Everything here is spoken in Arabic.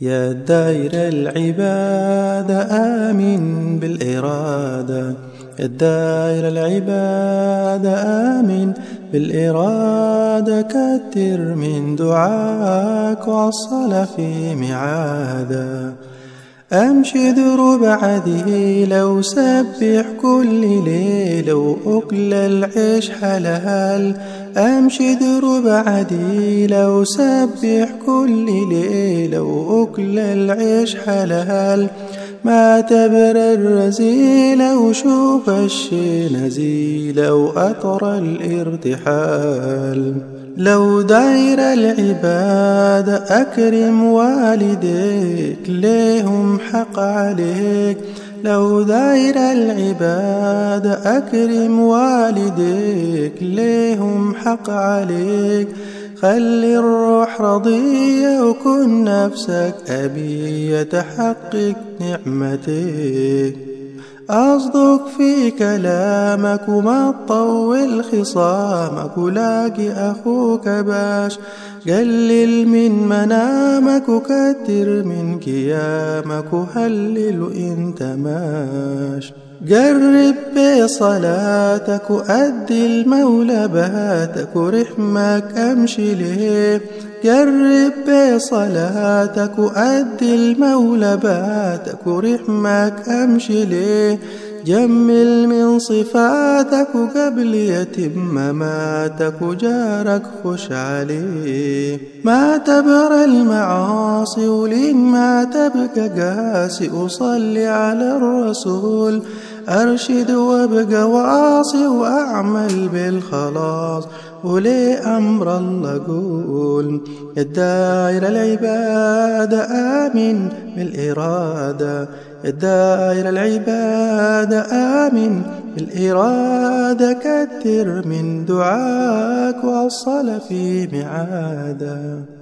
يا داير العبادة آمين بالإرادة. يا داير العبادة آمين بالإرادة. كتر من دعاك وصل في معادة أمشي دروب عده لو سبح كل ليلة وأكل العيش حلال. أمشي دروب عدي لو سبح كل ليلة وأكل العيش حلال. ما تبر الرزيلة وشوف الشي نزيلة وأطر الارتحال. لو داير العبادة أكرم والديك ليهم حق عليك. لو داير العبادة أكرم والديك ليهم حق عليك. خلي الروح رضية وكن نفسك أبية تحقق نعمتك. أصدق في كلامك وما تطول خصامك ولاقي أخوك باش قلل من منامك وكتر من قيامك وهلل وانت ماش قرب بصلاتك وأدي المولى بهاتك ورحمك أمشي ليه. قرب بصلاتك وأدي المولى بهاتك ورحمك أمشي ليه. جمل من صفاتك وقبل يتم مماتك وجارك خش عليه. ما تبر المعاصي ولين ما تبقى قاسي. وصلي على الرسول أرشد وابقى واصي وأعمل بالخلاص. ولي أمر الله قول يا داير العبادة آمن بالإرادة. يا داير العبادة آمن بالإرادة كثر من دعاك وصل في معاده